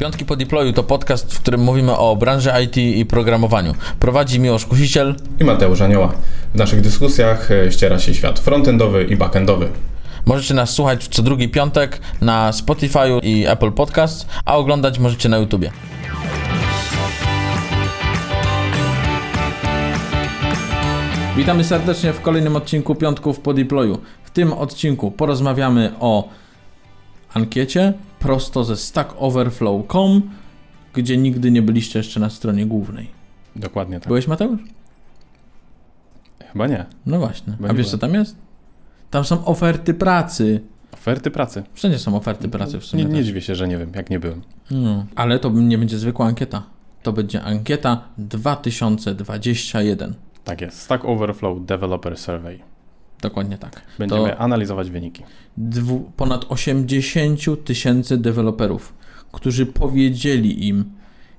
Piątki po deployu to podcast, w którym mówimy o branży IT i programowaniu. Prowadzi Miłosz Kusiciel i Mateusz Anioła. W naszych dyskusjach e, ściera się świat frontendowy i backendowy. Możecie nas słuchać co drugi piątek na Spotify i Apple Podcast, a oglądać możecie na YouTubie. Witamy serdecznie w kolejnym odcinku Piątków po deployu. W tym odcinku porozmawiamy o ankiecie prosto ze stackoverflow.com, gdzie nigdy nie byliście jeszcze na stronie głównej. Dokładnie tak. Byłeś Mateusz? Chyba nie. No właśnie. Chyba A wiesz co tam jest? Tam są oferty pracy. Oferty pracy? Wszędzie są oferty pracy w sumie. Nie, nie tak. dziwię się, że nie wiem, jak nie byłem. No, ale to nie będzie zwykła ankieta. To będzie ankieta 2021. Tak jest. Stack Overflow Developer Survey. Dokładnie tak. Będziemy to analizować wyniki. Dwu, ponad 80 tysięcy deweloperów, którzy powiedzieli im,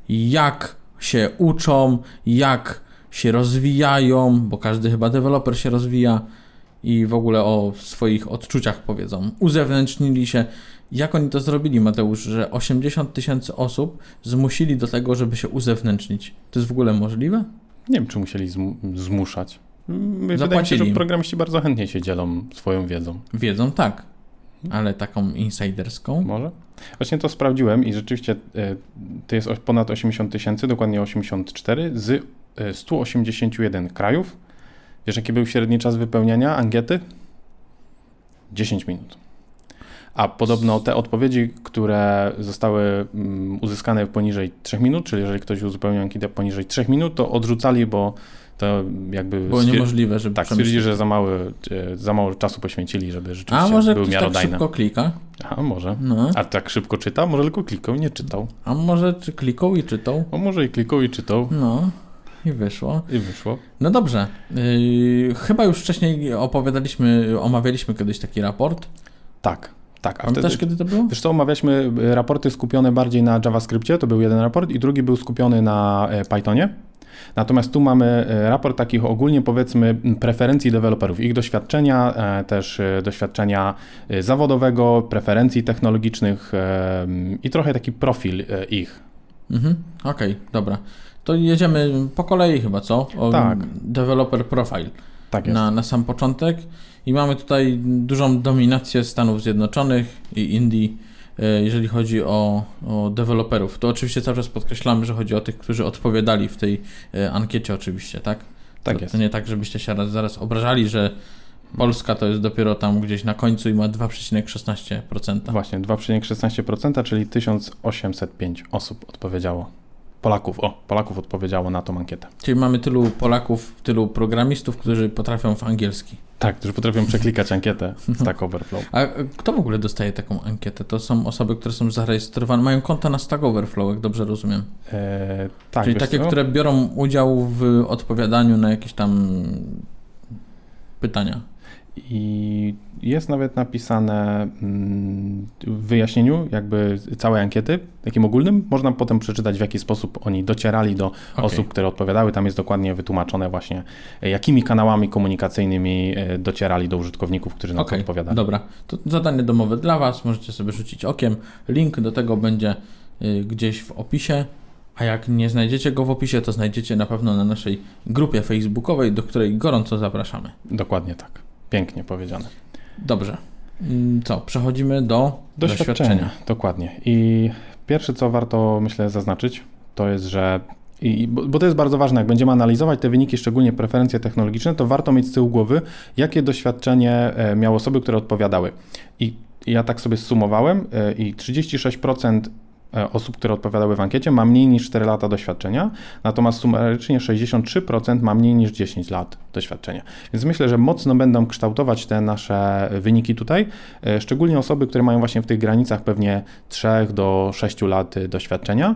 jak się uczą, jak się rozwijają, bo każdy chyba deweloper się rozwija i w ogóle o swoich odczuciach powiedzą. Uzewnętrznili się. Jak oni to zrobili, Mateusz, że 80 tysięcy osób zmusili do tego, żeby się uzewnętrznić? To jest w ogóle możliwe? Nie wiem, czy musieli zmuszać. Wydaje mi się, że programiści bardzo chętnie się dzielą swoją wiedzą. Wiedzą tak, ale taką insiderską. Może? Właśnie to sprawdziłem i rzeczywiście e, to jest ponad 80 tysięcy, dokładnie 84 z 181 e, krajów. Wiesz, jaki był średni czas wypełniania ankiety? 10 minut. A podobno te odpowiedzi, które zostały mm, uzyskane poniżej 3 minut, czyli jeżeli ktoś uzupełnił ankietę poniżej 3 minut, to odrzucali, bo to jakby... Było niemożliwe, żeby Tak, stwierdzili, że za, mały, e, za mało czasu poświęcili, żeby rzeczywiście A może był ktoś tak szybko klika? A może. No. A tak szybko czyta? Może tylko klikał i nie czytał. A może czy klikał i czytał? A może i klikał i czytał. No. I wyszło. I wyszło. No dobrze. Yy, chyba już wcześniej opowiadaliśmy, omawialiśmy kiedyś taki raport. Tak. Tak, a wtedy, też kiedy to było? Wiesz co, omawialiśmy raporty skupione bardziej na JavaScriptie, to był jeden raport i drugi był skupiony na e, Pythonie. Natomiast tu mamy e, raport takich ogólnie powiedzmy preferencji deweloperów, ich doświadczenia, e, też e, doświadczenia zawodowego, preferencji technologicznych i trochę taki profil ich. Mhm, okej, okay, dobra. To jedziemy po kolei chyba, co? O tak. Developer profile. Tak jest. Na, na sam początek. I mamy tutaj dużą dominację Stanów Zjednoczonych i Indii jeżeli chodzi o, o deweloperów. To oczywiście cały czas podkreślamy, że chodzi o tych, którzy odpowiadali w tej e, ankiecie oczywiście, tak? Tak to, jest. To nie tak, żebyście się zaraz obrażali, że Polska to jest dopiero tam gdzieś na końcu i ma 2,16%. Właśnie, 2,16%, czyli 1805 osób odpowiedziało. Polaków, o, Polaków odpowiedziało na tą ankietę. Czyli mamy tylu Polaków, tylu programistów, którzy potrafią w angielski. Tak, którzy potrafią przeklikać ankietę Stack Overflow. A kto w ogóle dostaje taką ankietę? To są osoby, które są zarejestrowane, mają konta na Stack Overflow, jak dobrze rozumiem. Eee, tak, Czyli takie, co? które biorą udział w odpowiadaniu na jakieś tam pytania. I jest nawet napisane mm, w wyjaśnieniu jakby całej ankiety, takim ogólnym. Można potem przeczytać, w jaki sposób oni docierali do okay. osób, które odpowiadały. Tam jest dokładnie wytłumaczone właśnie, jakimi kanałami komunikacyjnymi e, docierali do użytkowników, którzy na okay. to odpowiadali. Dobra, to zadanie domowe dla Was. Możecie sobie rzucić okiem. Link do tego będzie y, gdzieś w opisie. A jak nie znajdziecie go w opisie, to znajdziecie na pewno na naszej grupie facebookowej, do której gorąco zapraszamy. Dokładnie tak. Pięknie powiedziane. Dobrze. Mm, co? Przechodzimy do doświadczenia. doświadczenia. Dokładnie. I pierwsze, co warto, myślę, zaznaczyć, to jest, że i, bo, to jest bardzo ważne, jak będziemy analizować te wyniki, szczególnie preferencje technologiczne, to warto mieć z tyłu głowy, jakie doświadczenie e, miały osoby, które odpowiadały. I ja tak sobie sumowałem e, i 36% E, osób, które odpowiadały w ankiecie, ma mniej niż 4 lata doświadczenia, natomiast sumarycznie 63% ma mniej niż 10 lat doświadczenia. Więc myślę, że mocno będą kształtować te nasze wyniki tutaj, e, szczególnie osoby, które mają właśnie w tych granicach pewnie 3 do 6 lat doświadczenia.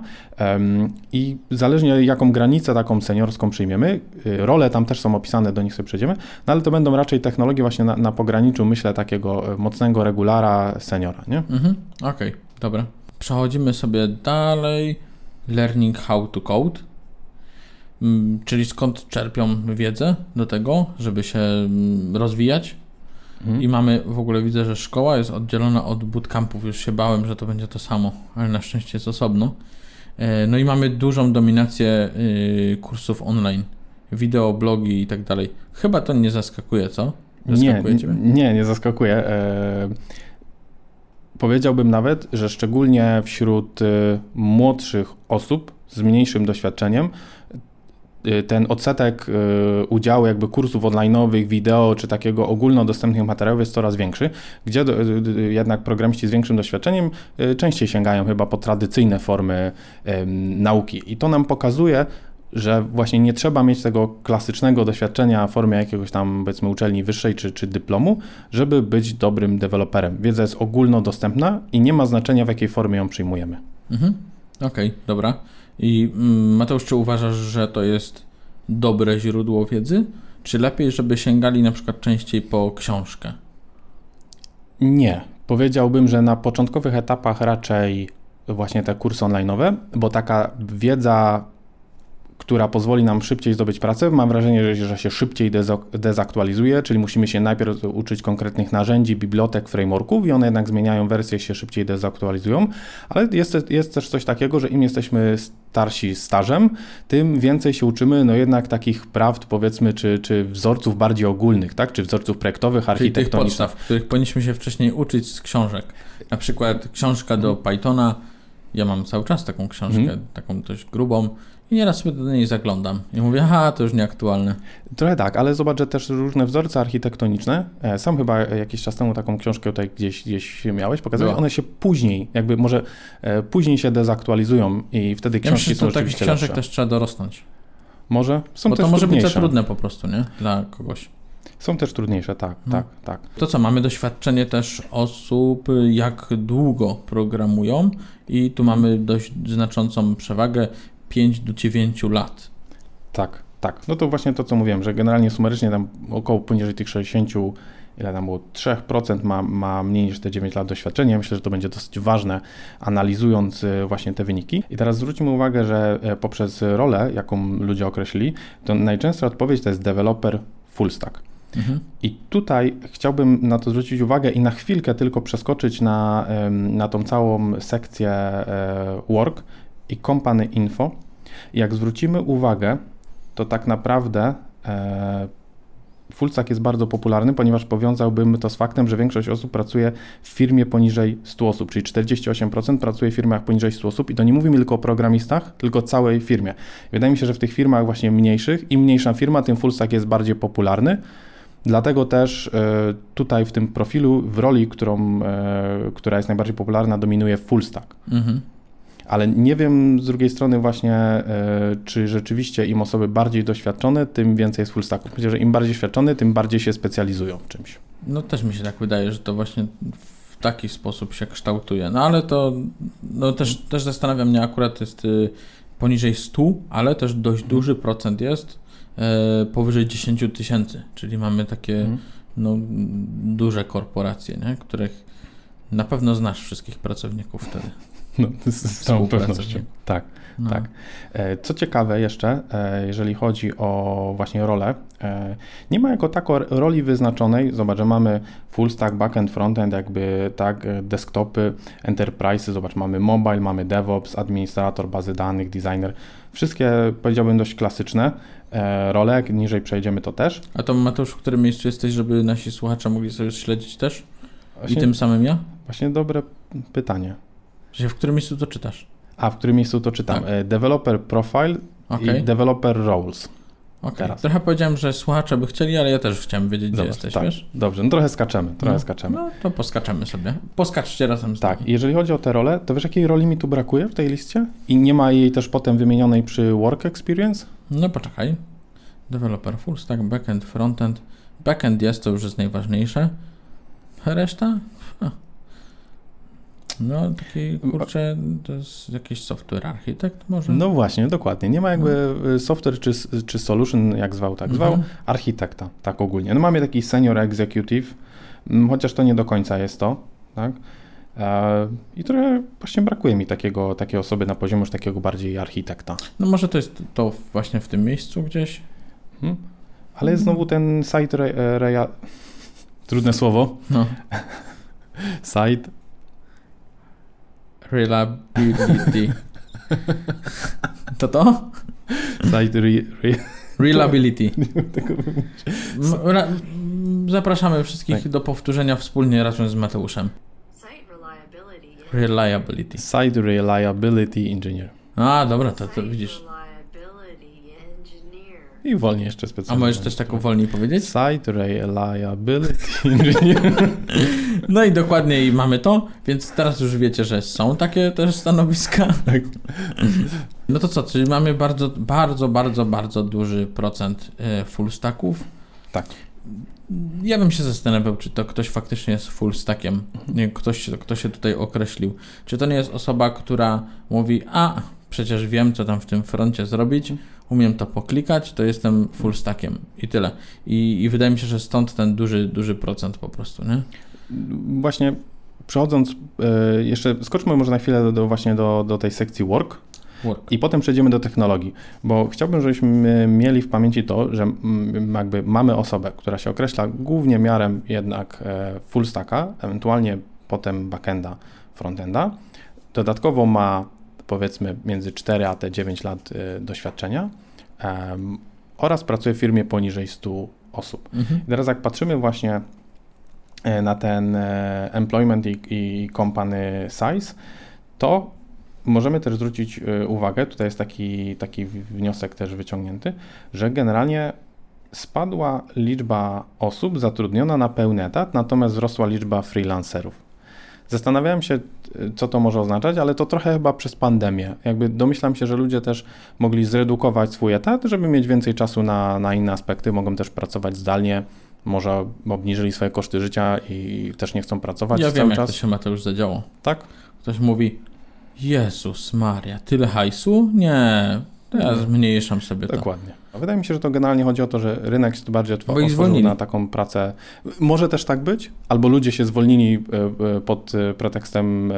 I zależnie jaką granicę taką seniorską przyjmiemy, e, role tam też są opisane, do nich sobie przejdziemy, no ale to będą raczej technologie właśnie na, na pograniczu, myślę, takiego mocnego regulara seniora, nie? Mhm, okej, okay, dobra. Przechodzimy sobie dalej. Learning how to code. Mm, czyli skąd czerpią wiedzę do tego, żeby się mm, rozwijać. Mhm. I mamy, w ogóle widzę, że szkoła jest oddzielona od bootcampów. Już się bałem, że to będzie to samo, ale na szczęście jest osobno. E, no i mamy dużą dominację y, kursów online, wideo, blogi i tak dalej. Chyba to nie zaskakuje, co? Zaskakuje nie, ciebie? nie, nie zaskakuje. Powiedziałbym nawet, że szczególnie wśród y, młodszych osób z mniejszym doświadczeniem Y, ten odsetek y, udziału jakby kursów online'owych, wideo czy takiego ogólnodostępnych materiałów jest coraz większy, gdzie jednak programiści z większym doświadczeniem częściej sięgają chyba po tradycyjne formy nauki. I to nam pokazuje, że właśnie nie trzeba mieć tego klasycznego doświadczenia w formie jakiegoś tam, powiedzmy, uczelni wyższej czy, czy dyplomu, żeby być dobrym deweloperem. Wiedza jest ogólnodostępna i nie ma znaczenia, w jakiej formie ją przyjmujemy. Mhm. Okej, okay, dobra. I mm, Mateusz, czy uważasz, że to jest dobre źródło wiedzy? Czy lepiej, żeby sięgali na przykład częściej po książkę? Nie. Powiedziałbym, że na początkowych etapach raczej właśnie te kursy online'owe, bo taka wiedza która pozwoli nam szybciej zdobyć pracę. Mam wrażenie, że, się szybciej dezaktualizuje, czyli musimy się najpierw uczyć konkretnych narzędzi, bibliotek, frameworków i one jednak zmieniają wersje, się szybciej dezaktualizują, ale jest, jest też coś takiego, że im jesteśmy starsi stażem, tym więcej się uczymy, no jednak takich prawd, powiedzmy, czy, czy wzorców bardziej ogólnych, tak, czy wzorców projektowych, architektonicznych. Czyli tych podstaw, których powinniśmy się wcześniej uczyć z książek. Na przykład książka do Pythona, ja mam cały czas taką książkę, hmm. taką dość grubą, i nieraz sobie do niej zaglądam i mówię, aha, to już nieaktualne. Trochę tak, ale zobacz, że też różne wzorce architektoniczne, e, sam chyba jakiś czas temu taką książkę tutaj gdzieś, gieś miałeś, pokazałeś, one się później, jakby może e, później się dezaktualizują i wtedy książki ja myślę, są oczywiście książek lepsze. też trzeba dorosnąć. Może? Są Bo to może trudniejsze. być za trudne po prostu, nie? Dla kogoś. Są też trudniejsze, tak, hmm. tak, tak. To co, mamy doświadczenie też osób, jak długo programują i tu mamy dość znaczącą przewagę. 5 do 9 lat. Tak, tak. No to właśnie to, co mówiłem, że generalnie sumarycznie tam około poniżej tych 60, ile tam było, 3% ma, ma mniej niż te 9 lat doświadczenia. Myślę, że to będzie dosyć ważne, analizując y, właśnie te wyniki. I teraz zwróćmy uwagę, że e, poprzez rolę, jaką ludzie określili, to najczęstsza odpowiedź to jest developer full stack. Mhm. I tutaj chciałbym na to zwrócić uwagę i na chwilkę tylko przeskoczyć na, na tą całą sekcję e, work i company info, jak zwrócimy uwagę, to tak naprawdę e, Fullstack jest bardzo popularny, ponieważ powiązałbym to z faktem, że większość osób pracuje w firmie poniżej 100 osób, czyli 48% pracuje w firmach poniżej 100 osób i to nie mówimy tylko o programistach, tylko całej firmie. Wydaje mi się, że w tych firmach właśnie mniejszych, im mniejsza firma, tym Fullstack jest bardziej popularny. Dlatego też e, tutaj w tym profilu, w roli, którą, e, która jest najbardziej popularna, dominuje Fullstack. Mhm ale nie wiem z drugiej strony właśnie, e, czy rzeczywiście im osoby bardziej doświadczone, tym więcej jest full stacków. Myślę, że im bardziej doświadczony, tym bardziej się specjalizują w czymś. No też mi się tak wydaje, że to właśnie w taki sposób się kształtuje. No ale to no też, też zastanawia mnie, akurat jest y, poniżej 100, ale też dość mhm. duży procent jest e, powyżej 10 tysięcy, czyli mamy takie mhm. no, duże korporacje, nie? których na pewno znasz wszystkich pracowników wtedy. No, z całą pewnością. Tak, no. tak. E, co ciekawe jeszcze, e, jeżeli chodzi o właśnie rolę, e, nie ma jako tako roli wyznaczonej. Zobacz, że mamy full stack, backend, frontend, jakby tak, desktopy, enterprise, zobacz, mamy mobile, mamy DevOps, administrator bazy danych, designer. Wszystkie powiedziałbym dość klasyczne role, jak niżej przejdziemy to też. A to Mateusz, w którym miejscu jesteś, żeby nasi słuchacze mogli sobie śledzić też? Właśnie, I tym samym ja? Właśnie dobre pytanie. W którym miejscu to czytasz? A w którym miejscu to czytam? Tak. E, developer Profile okay. i Developer Roles. Okej, okay. trochę powiedziałem, że słuchacze by chcieli, ale ja też chciałem wiedzieć, gdzie jesteś, tak. wiesz? Dobrze, no trochę skaczemy, trochę no, skaczemy. No to poskaczemy sobie. Poskaczcie razem z Tak, nami. jeżeli chodzi o te role, to wiesz jakiej roli mi tu brakuje w tej liście? I nie ma jej też potem wymienionej przy Work Experience? No poczekaj. Developer full stack, backend, frontend. Backend jest, to już jest najważniejsze. Reszta? No, taki kurczę, to jest jakiś software architekt może? No właśnie, dokładnie. Nie ma jakby no. software czy, czy solution, jak zwał, tak zwał, mhm. architekta, tak ogólnie. No mamy taki senior executive, chociaż to nie do końca jest to, tak? E, I trochę właśnie brakuje mi takiego, takiej osoby na poziomie już takiego bardziej architekta. No może to jest to właśnie w tym miejscu gdzieś? Hmm. Ale znowu ten site re, re, Trudne słowo. No. Site. Reliability. To to? Site re, re, Reliability. tego Zapraszamy wszystkich Tak. do powtórzenia wspólnie razem z Mateuszem. Site reliability. Reliability. Site Reliability Engineer. A, dobra, to, to widzisz. I wolniej jeszcze A specjalnie. możesz też tak wolniej powiedzieć? Site Reliability Engineer. No i dokładnie i mamy to, więc teraz już wiecie, że są takie też stanowiska. Tak. No to co, czyli mamy bardzo, bardzo, bardzo, bardzo duży procent e, full stacków. Tak. Ja bym się zastanawiał, czy to ktoś faktycznie jest full stackiem. Nie, ktoś, kto się tutaj określił. Czy to nie jest osoba, która mówi, a przecież wiem, co tam w tym froncie zrobić, umiem to poklikać, to jestem full stackiem i tyle. I, I wydaje mi się, że stąd ten duży, duży procent po prostu, nie? Właśnie przechodząc, e, jeszcze skoczmy może na chwilę do, do właśnie do, do tej sekcji work Work. i potem przejdziemy do technologii, bo chciałbym, żebyśmy mieli w pamięci to, że jakby mamy osobę, która się określa głównie miarem jednak e, full stacka, ewentualnie potem backenda, frontenda. Dodatkowo ma powiedzmy między 4 a te 9 lat e, doświadczenia oraz pracuje w firmie poniżej 100 osób. Mhm. I teraz jak patrzymy właśnie e, na ten e, employment i, i company size, to możemy też zwrócić e, uwagę, tutaj jest taki, taki wniosek też wyciągnięty, że generalnie spadła liczba osób zatrudniona na pełny etat, natomiast wzrosła liczba freelancerów. Zastanawiałem się, co to może oznaczać, ale to trochę chyba przez pandemię. Jakby domyślam się, że ludzie też mogli zredukować swój etat, żeby mieć więcej czasu na, na inne aspekty, mogą też pracować zdalnie, może obniżyli swoje koszty życia i też nie chcą pracować Ja cały wiem, jak czas. to się Mateusz zadziało. Tak? Ktoś mówi, Jezus Maria, tyle hajsu? Nie, ja Nie. zmniejszam sobie to. Dokładnie. A Wydaje mi się, że to generalnie chodzi o to, że rynek jest bardziej zwolnili. na taką pracę. Może też tak być, albo ludzie się zwolnili e, e, pod e, pretekstem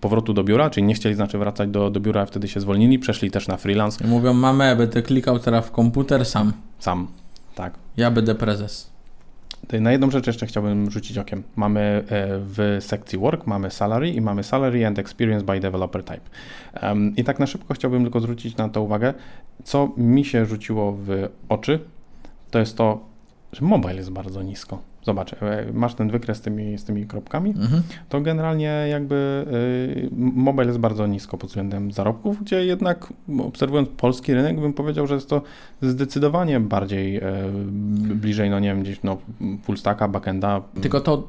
powrotu do biura, czyli nie chcieli znaczy wracać do, do biura, a wtedy się zwolnili, przeszli też na freelance I mówią, mamę, będę klikał teraz w komputer sam. sam. Tak. Ja będę prezes. Na jedną rzecz jeszcze chciałbym rzucić okiem. Mamy e, w sekcji work, mamy salary i mamy salary and experience by developer type. I tak na szybko chciałbym tylko zwrócić na to uwagę. Co mi się rzuciło w oczy, to jest to, że mobile jest bardzo nisko. Zobacz, e, masz ten wykres z tymi, z tymi kropkami, Mhm. to generalnie jakby y, mobile jest bardzo nisko pod względem zarobków, gdzie jednak obserwując polski rynek bym powiedział, że jest to zdecydowanie bardziej y, bliżej, no nie wiem, gdzieś no full stacka, backenda. Tylko to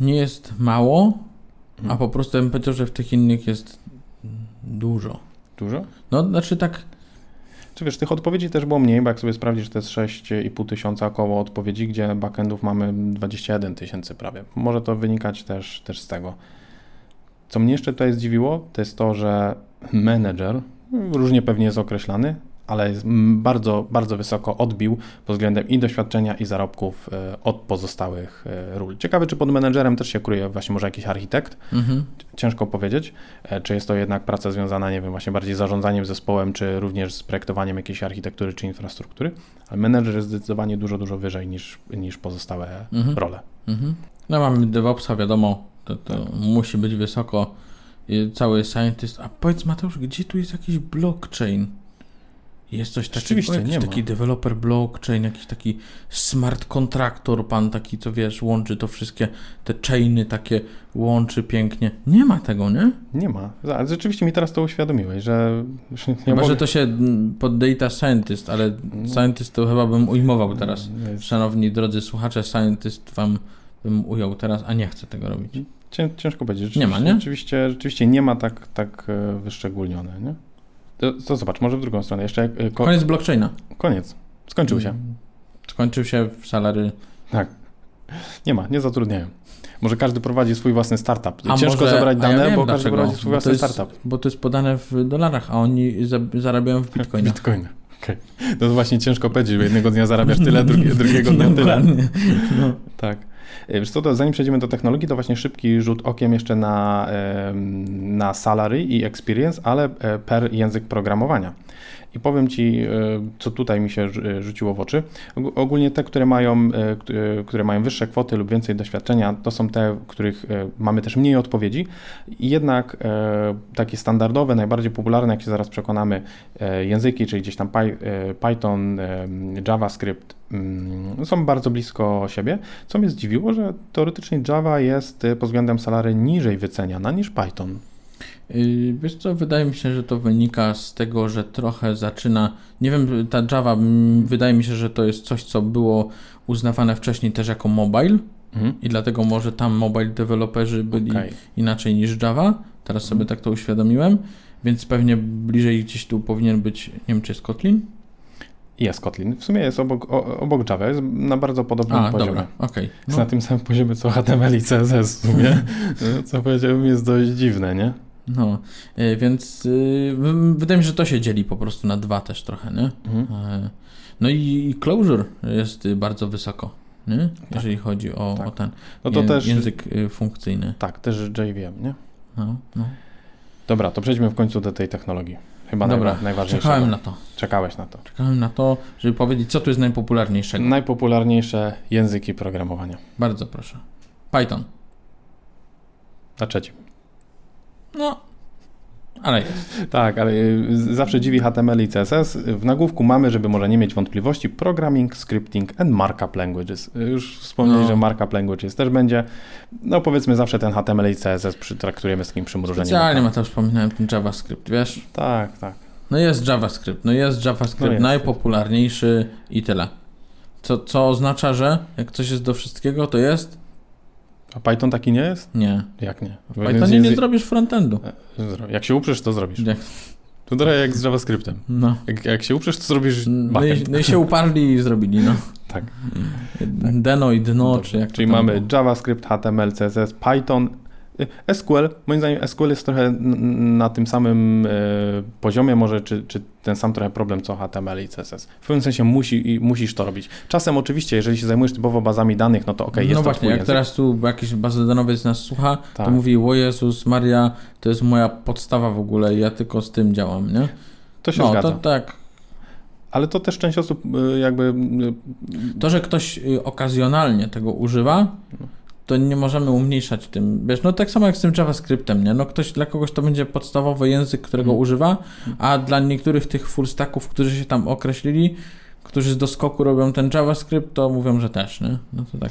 nie jest mało, a Mhm. po prostu bym powiedział, że w tych innych jest dużo. Dużo? No, znaczy tak, Czy wiesz, tych odpowiedzi też było mniej, bo jak sobie sprawdzisz, to jest 6,5 tysiąca około odpowiedzi, gdzie backendów mamy 21 tysięcy prawie. Może to wynikać też, też z tego. Co mnie jeszcze tutaj zdziwiło, to jest to, że menedżer, różnie pewnie jest określany, ale bardzo, bardzo wysoko odbił pod względem i doświadczenia, i zarobków e, od pozostałych e, ról. Ciekawe, czy pod menedżerem też się kryje właśnie może jakiś architekt, mhm. ciężko powiedzieć, e, czy jest to jednak praca związana, nie wiem, właśnie bardziej z zarządzaniem zespołem, czy również z projektowaniem jakiejś architektury, czy infrastruktury, ale menedżer jest zdecydowanie dużo, dużo wyżej niż, niż pozostałe Mhm. role. Mhm. No mamy DevOpsa, wiadomo, to, to Tak. musi być wysoko. I cały scientist. A powiedz Mateusz, gdzie tu jest jakiś blockchain? Jest coś takiego, jakiś nie ma. taki developer blockchain, jakiś taki smart kontraktor, pan taki, co wiesz, łączy to wszystkie, te chainy takie łączy pięknie. Nie ma tego, nie? Nie ma. Ale rzeczywiście mi teraz to uświadomiłeś, że już nie Chyba, mogę- że to się mm, pod data scientist, ale No. scientist to chyba bym ujmował teraz. Jest- Szanowni drodzy słuchacze, scientist wam bym ujął teraz, a nie chcę tego robić. Cię, ciężko powiedzieć. Nie ma, nie? Rzeczywiście, rzeczywiście nie ma tak, tak e, wyszczególnione, nie? To, to zobacz, może w drugą stronę. Jeszcze e, ko- Koniec blockchaina. koniec. Skończył się. Mm. Skończył się w salary. Tak. Nie ma, nie zatrudniają. Może każdy prowadzi swój własny startup. A Ciężko może- zebrać ja dane, wiem bo każdy dlaczego. prowadzi swój własny jest- startup. Bo to jest podane w dolarach, a oni za, zarabiają w bitcoinach. Bitcoin. Okay. To właśnie ciężko powiedzieć, bo jednego dnia zarabiasz tyle, drugi, drugiego dnia tyle. Dokładnie. No. Tak. E, Wiesz co, to zanim przejdziemy do technologii, to właśnie szybki rzut okiem jeszcze na, na salary i experience, ale e, per język programowania. I powiem Ci, e, co tutaj mi się e, rzuciło w oczy. Og- Ogólnie te, które mają, e, które mają wyższe kwoty lub więcej doświadczenia, to są te, których mamy też mniej odpowiedzi. Jednak takie standardowe, najbardziej popularne, jak się zaraz przekonamy, języki, czyli gdzieś tam Py, Python, JavaScript, mm, są bardzo blisko siebie. Co mnie zdziwiło, że teoretycznie Java jest pod względem salary niżej wyceniana niż Python. Yy, Wiesz co, wydaje mi się, że to wynika z tego, że trochę zaczyna, nie wiem, ta Java, wydaje mi się, że to jest coś, co było uznawane wcześniej też jako mobile Mhm. i dlatego może tam mobile deweloperzy byli Okej. inaczej niż Java, teraz sobie tak to uświadomiłem, więc pewnie bliżej gdzieś tu powinien być, nie wiem czy jest Kotlin? Jest Kotlin. W sumie jest obok, obok Java, jest na bardzo podobnym A, poziomie. dobra. Jest No, na tym samym poziomie co HTML i CSS w sumie, co powiedziałbym jest dość dziwne, nie? No, yy, więc yy, w- wydaje mi się, że to się dzieli po prostu na dwa też trochę, nie? Mhm. E, No i closure jest y, bardzo wysoko, nie? jeżeli chodzi o, Tak. o ten No to je- też, język y, funkcyjny. tak, też JVM, nie? No, no. Dobra, to przejdźmy w końcu do tej technologii. Chyba Dobra, najwa- najważniejszego. czekałem na to. Czekałeś na to. Czekałem na to, żeby powiedzieć, co tu jest najpopularniejszego. Najpopularniejsze języki programowania. Bardzo proszę. Python. Na trzecim. No, ale jest. Tak, ale y, zawsze dziwi HTML i CSS. W nagłówku mamy, żeby może nie mieć wątpliwości, programming, scripting and markup languages. Y, Już wspomnieli, No. że markup languages też będzie. No powiedzmy zawsze ten HTML i CSS przytraktujemy z takim przymrużeniem. Specjalnie oka. Mateusz wspominałem ten JavaScript, wiesz? Tak, tak. No jest JavaScript, no jest JavaScript No jest. najpopularniejszy i tyle. Co, co oznacza, że jak coś jest do wszystkiego, to jest? A Python taki nie jest? Nie. Jak nie? W Pythonie nie zrobisz frontendu. Zro- Jak się uprzesz, to zrobisz. Jak, To trochę jak z JavaScriptem. no. Jak, jak się uprzesz, to zrobisz No i, no i się uparli i zrobili, no. Tak. Deno i dno, Dobrze. czy jak Czyli mamy było. JavaScript, HTML, CSS, Python, SQL. Moim zdaniem SQL jest trochę na tym samym e, poziomie, może czy, czy ten sam trochę problem co HTML i CSS. W pewnym sensie musi, musisz to robić. Czasem oczywiście, jeżeli się zajmujesz typowo bazami danych, no to okej, jest no to właśnie, twój jak język. teraz tu jakiś bazodanowiec nas słucha, Tak. to mówi, o Jezus Maria, to jest moja podstawa w ogóle, ja tylko z tym działam, nie? To się No, zgadza. to tak. Ale to też część osób y, jakby y, To, że ktoś y, okazjonalnie tego używa, to nie możemy umniejszać tym. Wiesz, no tak samo jak z tym JavaScriptem, nie? No ktoś, dla kogoś to będzie podstawowy język, którego Mhm. używa, a dla niektórych tych full stacków, którzy się tam określili, którzy z doskoku robią ten JavaScript, to mówią, że też, nie? No to tak.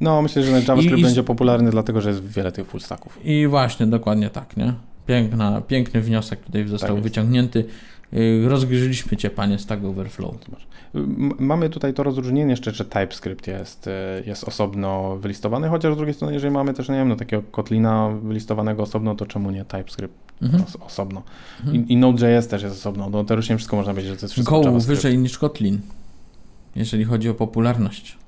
No, myślę, że ten JavaScript I- będzie popularny, dlatego że jest wiele tych full stacków. I właśnie, dokładnie tak, nie? Piękna, piękny wniosek tutaj został Tak wyciągnięty. Yy, Rozgryźliśmy cię, panie Stack Overflow. M- Mamy tutaj to rozróżnienie jeszcze, że TypeScript jest, y, jest osobno wylistowany, chociaż z drugiej strony, jeżeli mamy też, nie wiem, no, takiego Kotlina wylistowanego osobno, to czemu nie TypeScript Mhm. os osobno? Mhm. I, I Node.js też jest osobno. No teoretycznie wszystko można powiedzieć, że to jest wszystko Go wyżej niż Kotlin, jeżeli chodzi o popularność.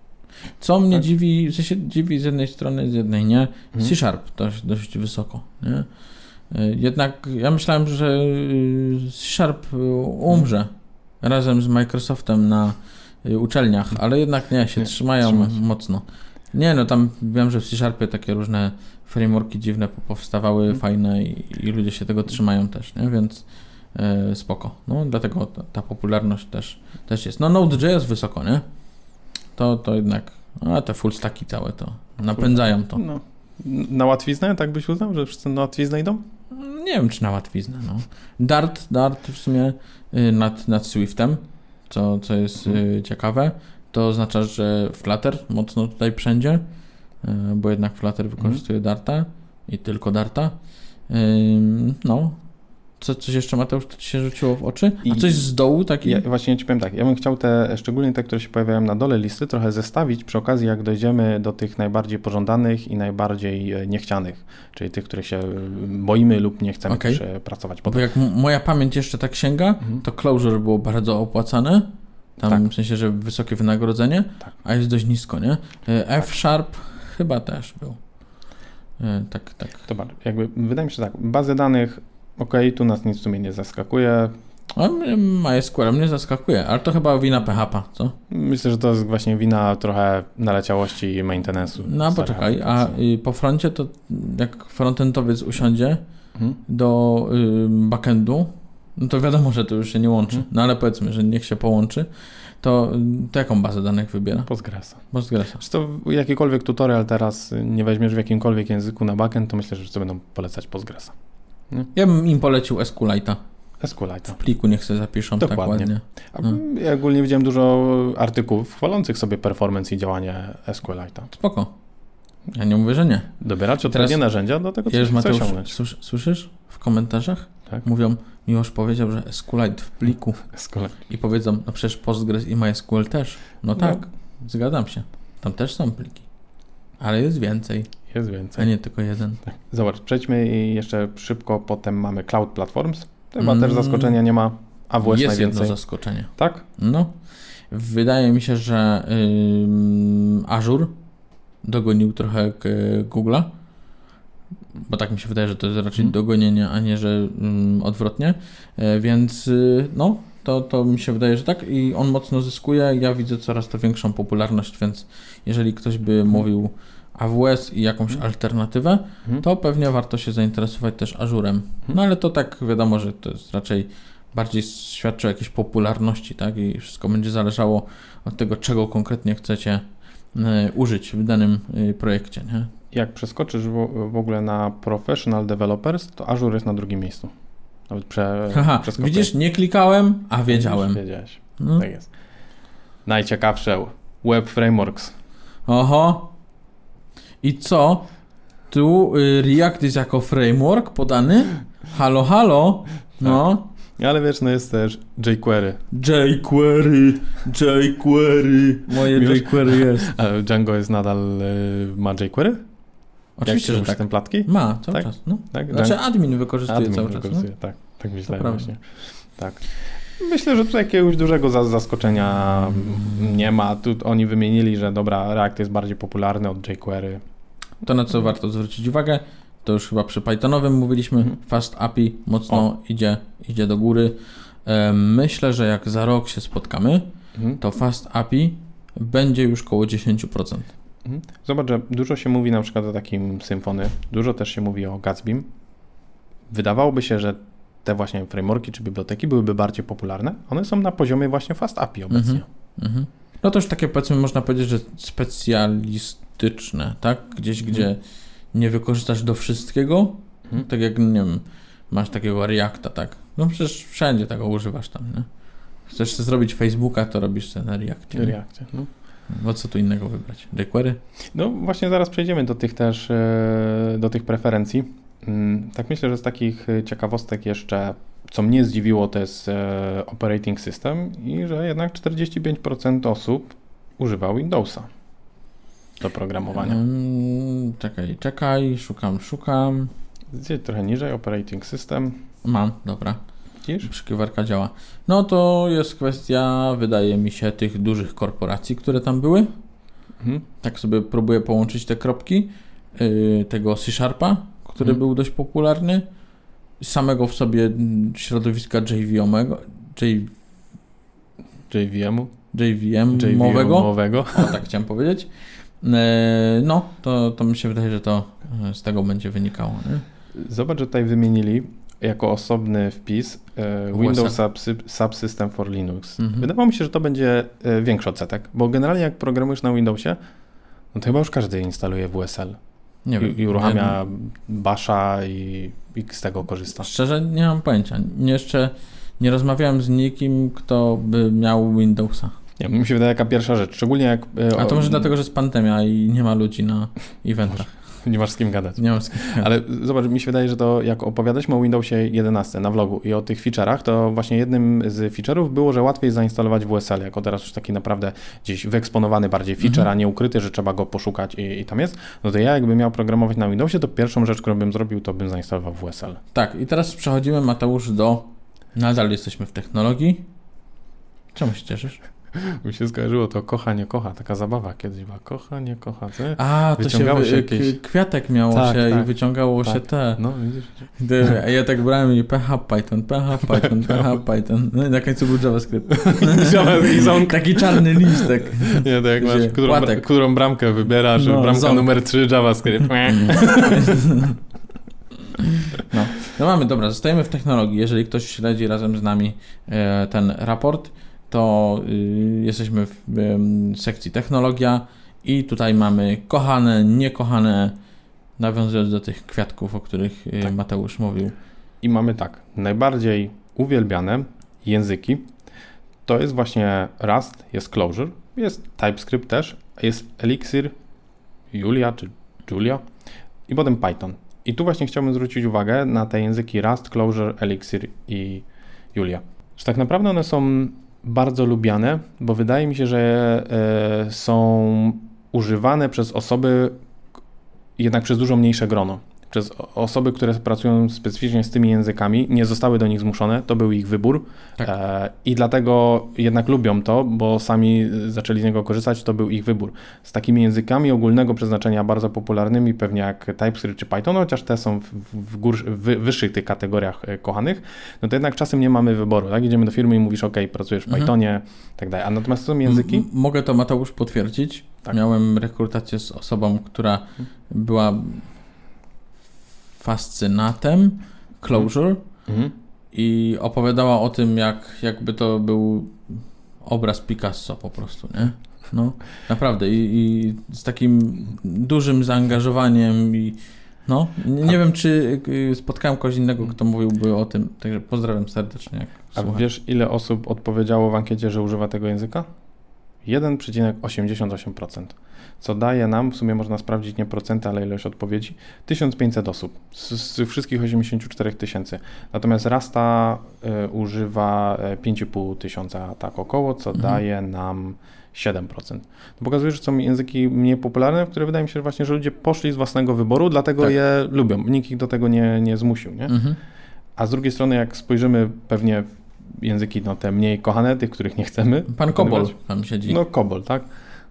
Co mnie Tak. dziwi, w sensie dziwi z jednej strony, z jednej nie. Mhm. C Sharp dość, dość wysoko, nie? Y, Jednak ja myślałem, że y, C Sharp y, umrze razem z Microsoftem na y, uczelniach, ale jednak nie, się Nie, trzymają mocno. Nie, no tam wiem, że w C Sharpie takie różne frameworki dziwne powstawały, Mhm. fajne i, i ludzie się tego trzymają też, nie? Więc y, spoko. No dlatego ta, ta popularność też, też jest. No Node.js wysoko, nie? To, to jednak, a te full stacki całe to napędzają to. No. Na łatwiznę, tak byś uznał, że wszyscy na łatwiznę idą? Nie wiem, czy na łatwiznę, no. Dart, Dart w sumie y, nad, nad Swiftem, co, co jest y, ciekawe, to oznacza, że Flutter mocno tutaj wszędzie, y, bo jednak Flutter wykorzystuje Darta i tylko Darta. No. Co, coś jeszcze, Mateusz, to ci się rzuciło w oczy? A I- coś z dołu taki? Ja, właśnie ci powiem tak, ja bym chciał te, szczególnie te, które się pojawiają na dole listy, trochę zestawić przy okazji, jak dojdziemy do tych najbardziej pożądanych i najbardziej e, niechcianych, czyli tych, których się e, boimy lub nie chcemy Okej. też e, pracować. Bo jak m- moja pamięć jeszcze tak sięga, Mhm. to Closure było bardzo opłacane. Tam Tak. w sensie, że wysokie wynagrodzenie, Tak. a jest dość nisko, nie? Y, F-Sharp chyba też był. Tak, tak. To bardzo, jakby, wydaje mi się tak, bazy danych, ok, tu nas nic w sumie nie zaskakuje. MySQL mnie zaskakuje, ale to chyba wina PHP, co? Myślę, że to jest właśnie wina trochę naleciałości i maintenance'u. No poczekaj, a po froncie to jak frontendowiec usiądzie Mhm. do backendu, no to wiadomo, że to już się nie łączy. Mhm. No ale powiedzmy, że niech się połączy, to, to jaką bazę danych wybiera? Postgresa. Postgresa. Czy to jakikolwiek tutorial teraz nie weźmiesz w jakimkolwiek języku na backend, to myślę, że wszyscy będą polecać Postgresa. Ja bym im polecił SQLite'a. SQLite. W pliku niech sobie zapiszą tak Dokładnie. ładnie. A No. Ja ogólnie widziałem dużo artykułów chwalących sobie performance i działanie SQLite'a. Spoko. Ja nie mówię, że nie. Dobierać Teraz- odpowiednie narzędzia do tego, co Ja Mateusz, osiągnąć. słysz, słyszysz w komentarzach? Tak. Mówią, Miłosz powiedział, że SQLite w pliku SQLite. i powiedzą, no przecież Postgres i MySQL też. No tak, zgadzam się. Tam też są pliki. Ale jest więcej, Jest a więcej. nie tylko jeden. Zobacz, przejdźmy i jeszcze szybko, potem mamy Cloud Platforms. Chyba Mm. też zaskoczenia nie ma. AWS jest najwięcej. jedno zaskoczenie. Tak? No, wydaje mi się, że ym, Azure dogonił trochę Google'a, bo tak mi się wydaje, że to jest raczej Mhm. dogonienie, a nie, że ym, odwrotnie, E, więc y, no, to, to mi się wydaje, że tak i on mocno zyskuje, ja widzę coraz to większą popularność, więc jeżeli ktoś by mówił AWS i jakąś alternatywę, Mhm. to pewnie warto się zainteresować też Azurem. No ale to tak wiadomo, że to jest raczej bardziej świadczy o jakiejś popularności, tak? I wszystko będzie zależało od tego, czego konkretnie chcecie e, użyć w danym e, projekcie, nie? Jak przeskoczysz w, w ogóle na Professional Developers, to Azure jest na drugim miejscu. Nawet prze, przeskoczył. widzisz, nie klikałem, a wiedziałem. Wiedziałeś. No. Tak jest. Najciekawsze Web Frameworks. Oho. I co? Tu y, React jest jako framework podany? Halo, halo? No. Ale wiesz, no jest też jQuery. jQuery, jQuery. Moje Miłosz? jQuery jest. A Django jest nadal, y, ma jQuery? Oczywiście, Jak że tak. ten platki? Ma, cały Tak? czas. No. Tak? Znaczy admin wykorzystuje Admin cały czas. No. wykorzystuje, tak. Tak myślałem właśnie. Tak. Myślę, że tutaj jakiegoś dużego za- zaskoczenia nie ma. Tu oni wymienili, że dobra, React jest bardziej popularny od jQuery. To na co warto zwrócić uwagę, to już chyba przy Pythonowym mówiliśmy, Mhm. Fast API mocno idzie, idzie do góry. Myślę, że jak za rok się spotkamy, Mhm. to Fast API będzie już koło 10%. Mhm. Zobacz, że dużo się mówi na przykład o takim Symfony, dużo też się mówi o Gatsbym. Wydawałoby się, że te właśnie frameworki czy biblioteki byłyby bardziej popularne. One są na poziomie właśnie Fast API obecnie. Mhm. Mhm. No to już takie powiedzmy można powiedzieć, że specjalistyczne, tak? Gdzieś, Mhm. gdzie nie wykorzystasz do wszystkiego, Mhm. tak jak, nie wiem, masz takiego Reacta, tak? No przecież wszędzie tego używasz tam, nie? Chcesz zrobić Facebooka, to robisz sobie na Reactie. No. Bo co tu innego wybrać? jQuery? no właśnie zaraz przejdziemy do tych też, e, do tych preferencji. Mm, Tak myślę, że z takich e, ciekawostek jeszcze, co mnie zdziwiło, to jest e, operating system i że jednak 45% osób używa Windowsa do programowania. Mm, czekaj, czekaj, szukam, szukam. Gdzie trochę niżej, operating system, Mam, dobra. widzisz? Wyszukiwarka działa. No to jest kwestia, wydaje mi się, tych dużych korporacji, które tam były. Mhm. Tak sobie próbuję połączyć te kropki. Yy, tego C-Sharpa, który Mhm. był dość popularny. Samego w sobie mm, środowiska JVM-owego. J, JVM-u, JVM-owego. JVM-owego. O, tak chciałem powiedzieć. Yy, no, to, to mi się wydaje, że to yy, z tego będzie wynikało. Nie? Zobacz, że tutaj wymienili jako osobny wpis e, Windows Subsy- Subsystem for Linux. Mhm. Wydawało mi się, że to będzie e, większy odsetek, bo generalnie jak programujesz na Windowsie, no to chyba już każdy instaluje WSL Nie wiem. i, i uruchamia Basha i, i z tego korzysta. Szczerze nie mam pojęcia. Nie, jeszcze nie rozmawiałem z nikim, kto by miał Windowsa. Nie, mi się wydaje jaka pierwsza rzecz, szczególnie jak... e, A to może dlatego, że jest pandemia i nie ma ludzi na eventach. Nie masz z kim gadać. Nie mam z kim. Ale zobacz, mi się wydaje, że to jak opowiadaliśmy o Windowsie 11 na vlogu i o tych feature'ach, to właśnie jednym z feature'ów było, że łatwiej zainstalować WSL, jako teraz już taki naprawdę gdzieś wyeksponowany bardziej feature, Mhm. a nie ukryty, że trzeba go poszukać i, i tam jest. No to ja jakbym miał programować na Windowsie, to pierwszą rzecz, którą bym zrobił, to bym zainstalował WSL. Tak, i teraz przechodzimy, Mateusz, do... Nadal jesteśmy w technologii. Czemu się cieszysz? Mi się skojarzyło to kocha, nie kocha, taka zabawa kiedyś była, kocha, nie kocha, co? A, to się, Wyciągało się jakieś- kwiatek miało Tak, się i tak, wyciągało tak. się te. No widzisz? Ty, A ja tak brałem i PH Python, PH Python, PH Python. No i na końcu był JavaScript. I. Taki czarny listek. Nie, to jak masz, którą, Płatek. którą bramkę wybierasz, No, bramka ząb. numer 3 JavaScript. No. no mamy, dobra, zostajemy w technologii. Jeżeli ktoś śledzi razem z nami e, ten raport, to y, jesteśmy w sekcji technologia i tutaj mamy kochane, niekochane, nawiązując do tych kwiatków, o których y, Tak. Mateusz mówił. I mamy tak, najbardziej uwielbiane języki to jest właśnie Rust, jest Clojure, jest TypeScript też, jest Elixir, Julia czy Julia i potem Python. I tu właśnie chciałbym zwrócić uwagę na te języki Rust, Clojure, Elixir i Julia. Że tak naprawdę one są bardzo lubiane, bo wydaje mi się, że e, są używane przez osoby jednak przez dużo mniejsze grono. Przez osoby, które pracują specyficznie z tymi językami, nie zostały do nich zmuszone, to był ich wybór Tak. e, i dlatego jednak lubią to, bo sami zaczęli z niego korzystać, to był ich wybór. Z takimi językami ogólnego przeznaczenia bardzo popularnymi, pewnie jak TypeScript czy Python, chociaż te są w, w, w wyższych tych kategoriach e, kochanych, no to jednak czasem nie mamy wyboru, tak? Idziemy do firmy i mówisz, ok, pracujesz w Mhm. Pythonie, tak dalej. A natomiast są języki, M- mogę to Mateusz potwierdzić. Tak. Miałem rekrutację z osobą, która była fascynatem Clojure mhm. i opowiadała o tym, jak jakby to był obraz Picasso po prostu, nie? No, naprawdę. I, i z takim dużym zaangażowaniem i no, nie, nie wiem, czy y, spotkałem kogoś innego, kto mówiłby o tym, także pozdrawiam serdecznie. A słucha. wiesz, ile osób odpowiedziało w ankiecie, że używa tego języka? 1,88%. Co daje nam, w sumie można sprawdzić nie procenty, ale ilość odpowiedzi, 1500 osób z, z wszystkich 84 tysięcy. Natomiast Rasta y, używa y, 5,5 tysiąca tak około, co Mhm. daje nam 7%. To pokazuje, że są języki mniej popularne, w które wydaje mi się że właśnie, że ludzie poszli z własnego wyboru, dlatego Tak. je lubią. Nikt ich do tego nie, nie zmusił. Nie? Mhm. A z drugiej strony, jak spojrzymy pewnie języki no, te mniej kochane, tych, których nie chcemy. Pan Kobol tam siedzi. No Kobol, tak?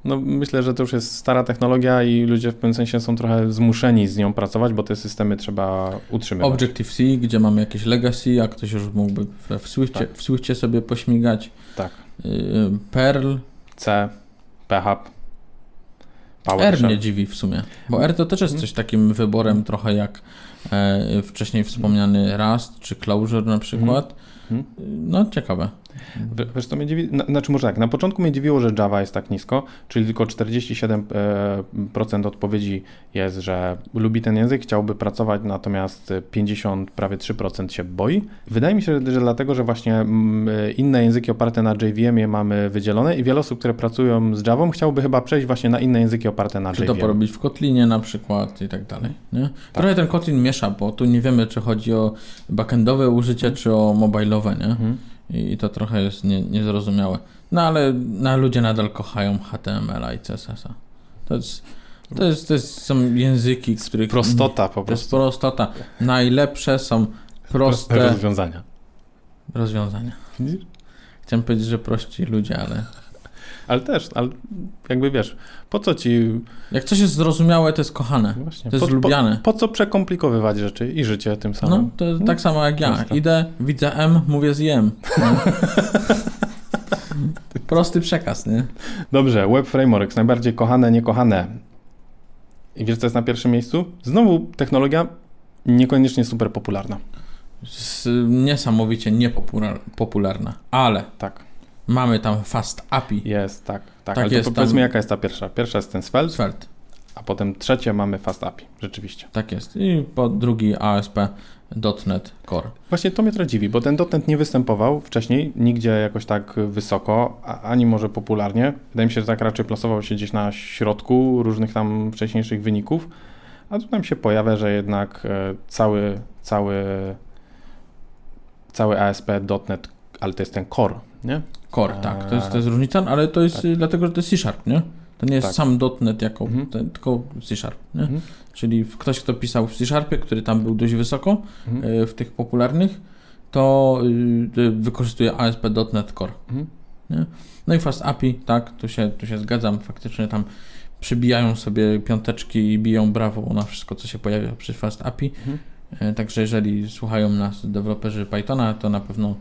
No myślę, że to już jest stara technologia i ludzie w pewnym sensie są trochę zmuszeni z nią pracować, bo te systemy trzeba utrzymywać. Objective-C, gdzie mamy jakieś legacy, a ktoś już mógłby w, Swiftie, Tak. w Swiftie sobie pośmigać. Tak. Yy, Perl, C, PHP, R PowerShell. mnie dziwi w sumie, bo R to też jest coś takim wyborem trochę jak e, wcześniej wspomniany Rust czy Clojure na przykład. Mhm. No ciekawe. Wiesz, co mnie dziwi? Na, znaczy może tak, na początku mnie dziwiło, że Java jest tak nisko, czyli tylko 47% e, odpowiedzi jest, że lubi ten język, chciałby pracować, natomiast 50, prawie 3% się boi. Wydaje mi się, że, dlatego, że właśnie mm, inne języki oparte na JVM-ie mamy wydzielone i wiele osób, które pracują z Javą, chciałby chyba przejść właśnie na inne języki oparte na Czy to JVM. porobić w Kotlinie na przykład i tak dalej. Nie? Trochę ten Kotlin miesza, bo tu nie wiemy, czy chodzi o backendowe użycie, czy o mobilowe, nie? Mhm. I to trochę jest nie, niezrozumiałe. No ale na ludzie nadal kochają HTML-a i CSS-a. To jest, to jest, to jest, są języki, których... Prostota po To jest prostu. prostota. Najlepsze są proste rozwiązania. rozwiązania. Chciałem powiedzieć, że prości ludzie, ale Ale też, ale jakby wiesz, po co ci jak coś jest zrozumiałe, to jest kochane. Właśnie. To jest po, lubiany. Po, po co przekomplikowywać rzeczy i życie tym samym? No, to jest tak samo jak ja. proste. Idę, widzę M, mówię zjem. No. Prosty przekaz, nie? Dobrze, Web Frameworks, najbardziej kochane, niekochane. I wiesz, co jest na pierwszym miejscu? Znowu technologia niekoniecznie super popularna. S- niesamowicie niepopularna, ale Tak, mamy tam Fast API, jest, tak. Tak, Tak ale jest to powiedzmy, tam- jaka jest ta pierwsza. Pierwsza jest ten Svelte, Svelte. a potem trzecie mamy Fast API, rzeczywiście. Tak jest. I po drugi ASP.NET Core. Właśnie to mnie trochę dziwi, bo ten dotnet nie występował wcześniej nigdzie jakoś tak wysoko, ani może popularnie. Wydaje mi się, że tak raczej plasował się gdzieś na środku różnych tam wcześniejszych wyników, a tu nam się pojawia, że jednak e, cały, cały, cały ASP.NET, ale to jest ten core, nie? Core, tak. To jest, to jest różnica, ale to jest y, dlatego, że to jest C-Sharp, nie? To nie jest Tak. sam .NET jako, Mhm. ten, tylko C-Sharp, nie? Mhm. Czyli ktoś, kto pisał w C-Sharpie, który tam był dość wysoko Mhm. y, w tych popularnych, to y, y, wykorzystuje ASP.NET Core. Mhm. Nie? No i Fast API, tak, tu się, tu się zgadzam, faktycznie tam przybijają sobie piąteczki i biją brawo na wszystko, co się pojawia przy Fast API. Mhm. E, Także jeżeli słuchają nas deweloperzy Pythona, to na pewno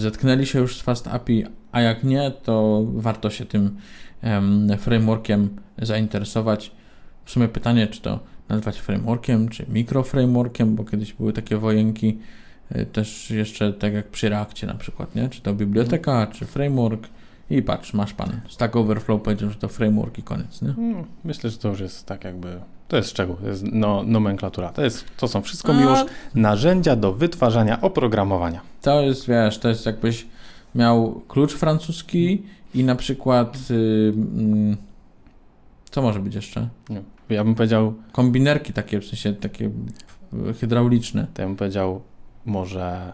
zetknęli się już z Fast API, a jak nie, to warto się tym em, frameworkiem zainteresować. W sumie pytanie, czy to nazwać frameworkiem, czy mikroframeworkiem, bo kiedyś były takie wojenki y, też jeszcze tak jak przy Reakcie na przykład, nie? Czy to biblioteka, czy framework i patrz, masz pan. Stack Overflow powiedział, że to framework i koniec, nie? Mm, Myślę, że to już jest tak jakby. To jest szczegół, to jest no, nomenklatura. To, jest, to są wszystko A- już narzędzia do wytwarzania oprogramowania. To jest, wiesz, to jest jakbyś miał klucz francuski i na przykład y, mm, co może być jeszcze? Nie. Ja bym powiedział, Kombinerki takie, w sensie takie y, hydrauliczne. to ja bym powiedział może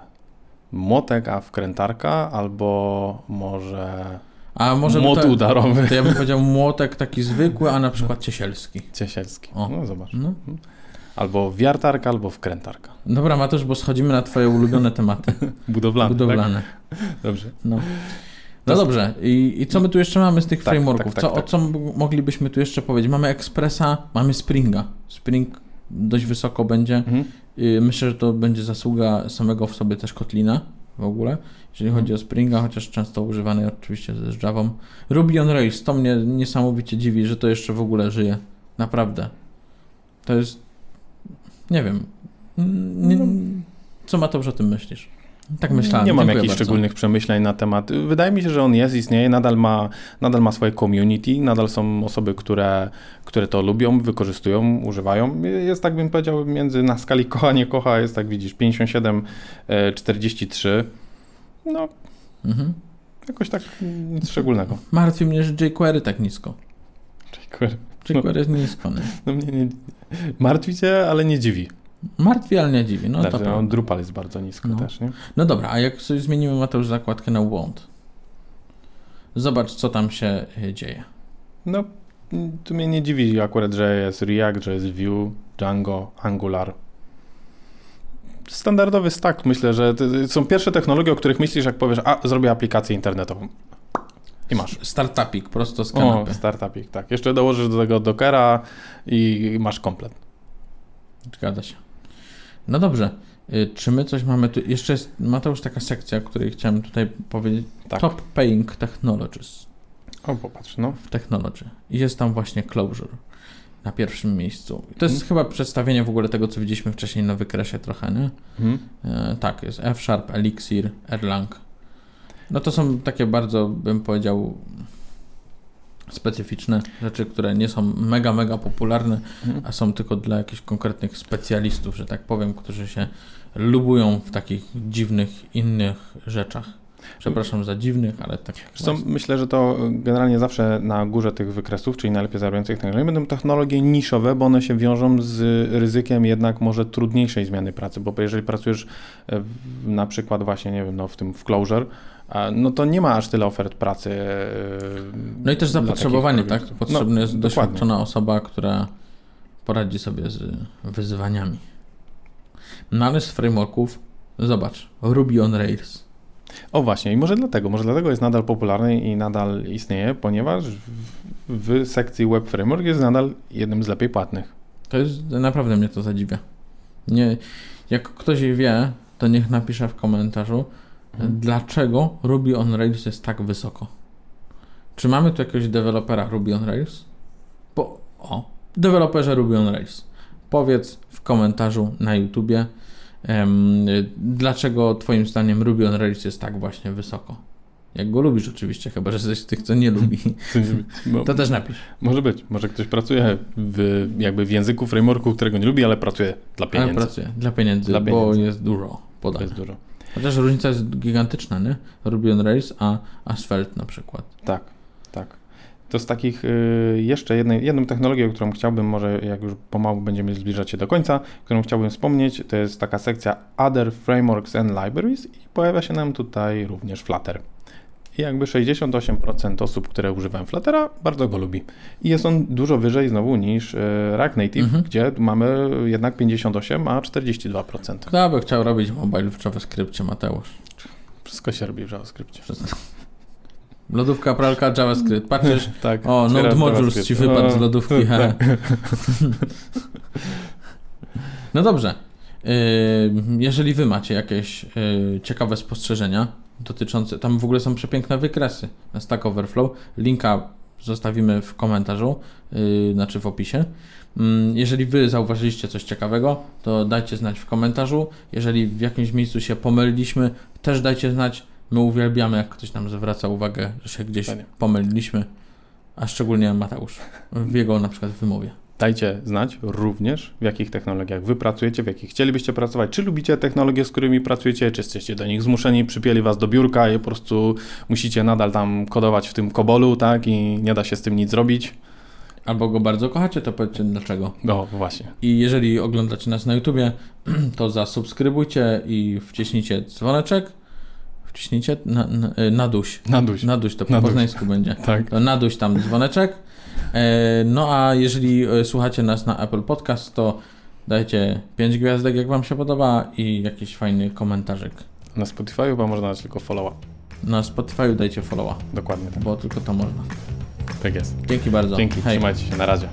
młotek, a wkrętarka, albo może A może młot to, udarowy to ja bym powiedział młotek taki zwykły, a na przykład ciesielski. ciesielski. O. No zobacz. No. Albo wiartarka, albo wkrętarka. Dobra, Mateusz, bo schodzimy na twoje ulubione tematy Budowlane. budowlane. Tak? Dobrze. No. No dobrze, I, i co my tu jeszcze mamy z tych Tak, frameworków? tak, tak, co, tak. O co moglibyśmy tu jeszcze powiedzieć? Mamy Expressa, mamy Springa. Spring dość wysoko będzie. Mhm. Myślę, że to będzie zasługa samego w sobie też Kotlina w ogóle, jeżeli chodzi o Springa, chociaż często używany oczywiście z Javą. Ruby on Rails, to mnie niesamowicie dziwi, że to jeszcze w ogóle żyje. Naprawdę. To jest... Nie wiem. Nie, co Mateusz o tym myślisz? Tak myślałem. Nie mam Dziękuję jakichś bardzo. szczególnych przemyśleń na temat. Wydaje mi się, że on jest, istnieje, nadal ma, nadal ma swoje community, nadal są osoby, które, które to lubią, wykorzystują, używają. Jest tak bym powiedział między na skali kocha, nie kocha, jest tak widzisz 57, e, 43. No, Mhm. jakoś tak nic szczególnego. Martwi mnie, że jQuery tak nisko. Dziękuję. jQuery jest nisko. Nie? No mnie nie, martwi cię, ale nie dziwi. Martwi, ale nie dziwi. No, to prawda. on Drupal jest bardzo nisko No. też, nie? no dobra, a jak sobie zmienimy Mateusz zakładkę na Wond? Zobacz, co tam się y, dzieje. No, tu mnie nie dziwi akurat, że jest React, że jest Vue, Django, Angular. Standardowy stack, myślę, że są pierwsze technologie, o których myślisz, jak powiesz, a zrobię aplikację internetową. I masz. Startupik, prosto z O, kanapy. startupik, tak. Jeszcze dołożysz do tego Dockera i masz komplet. Zgadza się. No dobrze. Y, Czy my coś mamy tu? Jeszcze jest, Mateusz, taka sekcja, o której chciałem tutaj powiedzieć. Tak. Top Paying Technologies O, popatrz, no. w Technology. I jest tam właśnie Closure na pierwszym miejscu. To jest Mhm. chyba przedstawienie w ogóle tego, co widzieliśmy wcześniej na wykresie trochę, nie? Mhm. E, tak, jest F-Sharp, Elixir, Erlang. No to są takie bardzo, bym powiedział, specyficzne rzeczy, które nie są mega, mega popularne, Mhm. a są tylko dla jakichś konkretnych specjalistów, że tak powiem, którzy się lubują w takich dziwnych, innych rzeczach. Przepraszam za dziwnych, ale tak. Właśnie. myślę, że to generalnie zawsze na górze tych wykresów, czyli najlepiej zarabiających technologii, będą technologie niszowe, bo one się wiążą z ryzykiem jednak może trudniejszej zmiany pracy, bo jeżeli pracujesz e, na przykład właśnie, nie wiem, no w tym w Clojure, a, no to nie ma aż tyle ofert pracy. e, No i też zapotrzebowanie, tak? programistów. Potrzebna No, jest dokładnie. doświadczona osoba, która poradzi sobie z wyzwaniami. No ale z frameworków, zobacz, Ruby on Rails. O właśnie, i może dlatego, może dlatego jest nadal popularny i nadal istnieje, ponieważ w, w sekcji Web Framework jest nadal jednym z lepiej płatnych. To jest, naprawdę mnie to zadziwia. Nie, jak ktoś wie, to niech napisze w komentarzu. Dlaczego Ruby on Rails jest tak wysoko. Czy mamy tu jakiegoś dewelopera Ruby on Rails? Bo, o, deweloperze Ruby on Rails. Powiedz w komentarzu na YouTubie, dlaczego Twoim zdaniem Ruby on Rails jest tak właśnie wysoko. Jak go lubisz oczywiście, chyba że jesteś tych, co nie lubi, Bo- to też napisz. Może być. Może ktoś pracuje w, jakby w języku frameworku, którego nie lubi, ale pracuje dla Ale pieniędzy. pracuję dla pieniędzy, Dla bo pieniędzy. jest dużo podane. jest dużo. Chociaż różnica jest gigantyczna, nie? Ruby on Rails, a Asphalt na przykład. Tak, tak. To z takich y, jeszcze jednej, jedną technologią, którą chciałbym, może jak już pomału będziemy zbliżać się do końca, którą chciałbym wspomnieć, to jest taka sekcja Other Frameworks and Libraries i pojawia się nam tutaj również Flutter. I jakby 68% osób, które używają Fluttera, bardzo go lubi. I jest on dużo wyżej znowu niż y, React Native, Mhm. gdzie mamy jednak 58, a 42%. Kto by chciał robić mobile w JavaScriptie, Mateusz? Wszystko się robi w JavaScriptie. Lodówka, pralka, JavaScript. Patrzysz, Tak. o, Node Modules ci wypadł z lodówki. he. No dobrze. Jeżeli wy macie jakieś yy, ciekawe spostrzeżenia dotyczące, tam w ogóle są przepiękne wykresy na Stack Overflow. Linka zostawimy w komentarzu, yy, znaczy w opisie. Mm, Jeżeli wy zauważyliście coś ciekawego, to dajcie znać w komentarzu. Jeżeli w jakimś miejscu się pomyliliśmy, też dajcie znać. My uwielbiamy, jak ktoś nam zwraca uwagę, że się gdzieś Fajnie. pomyliliśmy, a szczególnie Mateusz w jego na przykład wymowie. Dajcie znać również, w jakich technologiach wy pracujecie, w jakich chcielibyście pracować. Czy lubicie technologie, z którymi pracujecie, czy jesteście do nich zmuszeni, przypieli was do biurka i po prostu musicie nadal tam kodować w tym kobolu, tak? I nie da się z tym nic zrobić. Albo go bardzo kochacie, to powiedzcie dlaczego. No, właśnie. I jeżeli oglądacie nas na YouTubie, to zasubskrybujcie i wciśnijcie dzwoneczek. Wciśnijcie na, na, naduś. Naduś. Naduś to po poznańsku będzie. Tak. To naduś tam dzwoneczek. E, No a jeżeli e, słuchacie nas na Apple Podcast, to dajcie 5 gwiazdek, jak Wam się podoba i jakiś fajny komentarzyk. Na Spotify chyba można dać tylko followa. Na Spotify dajcie followa, Dokładnie tak. bo tylko to można. Tak jest. Dzięki bardzo. Dzięki, Hej. trzymajcie się, na razie.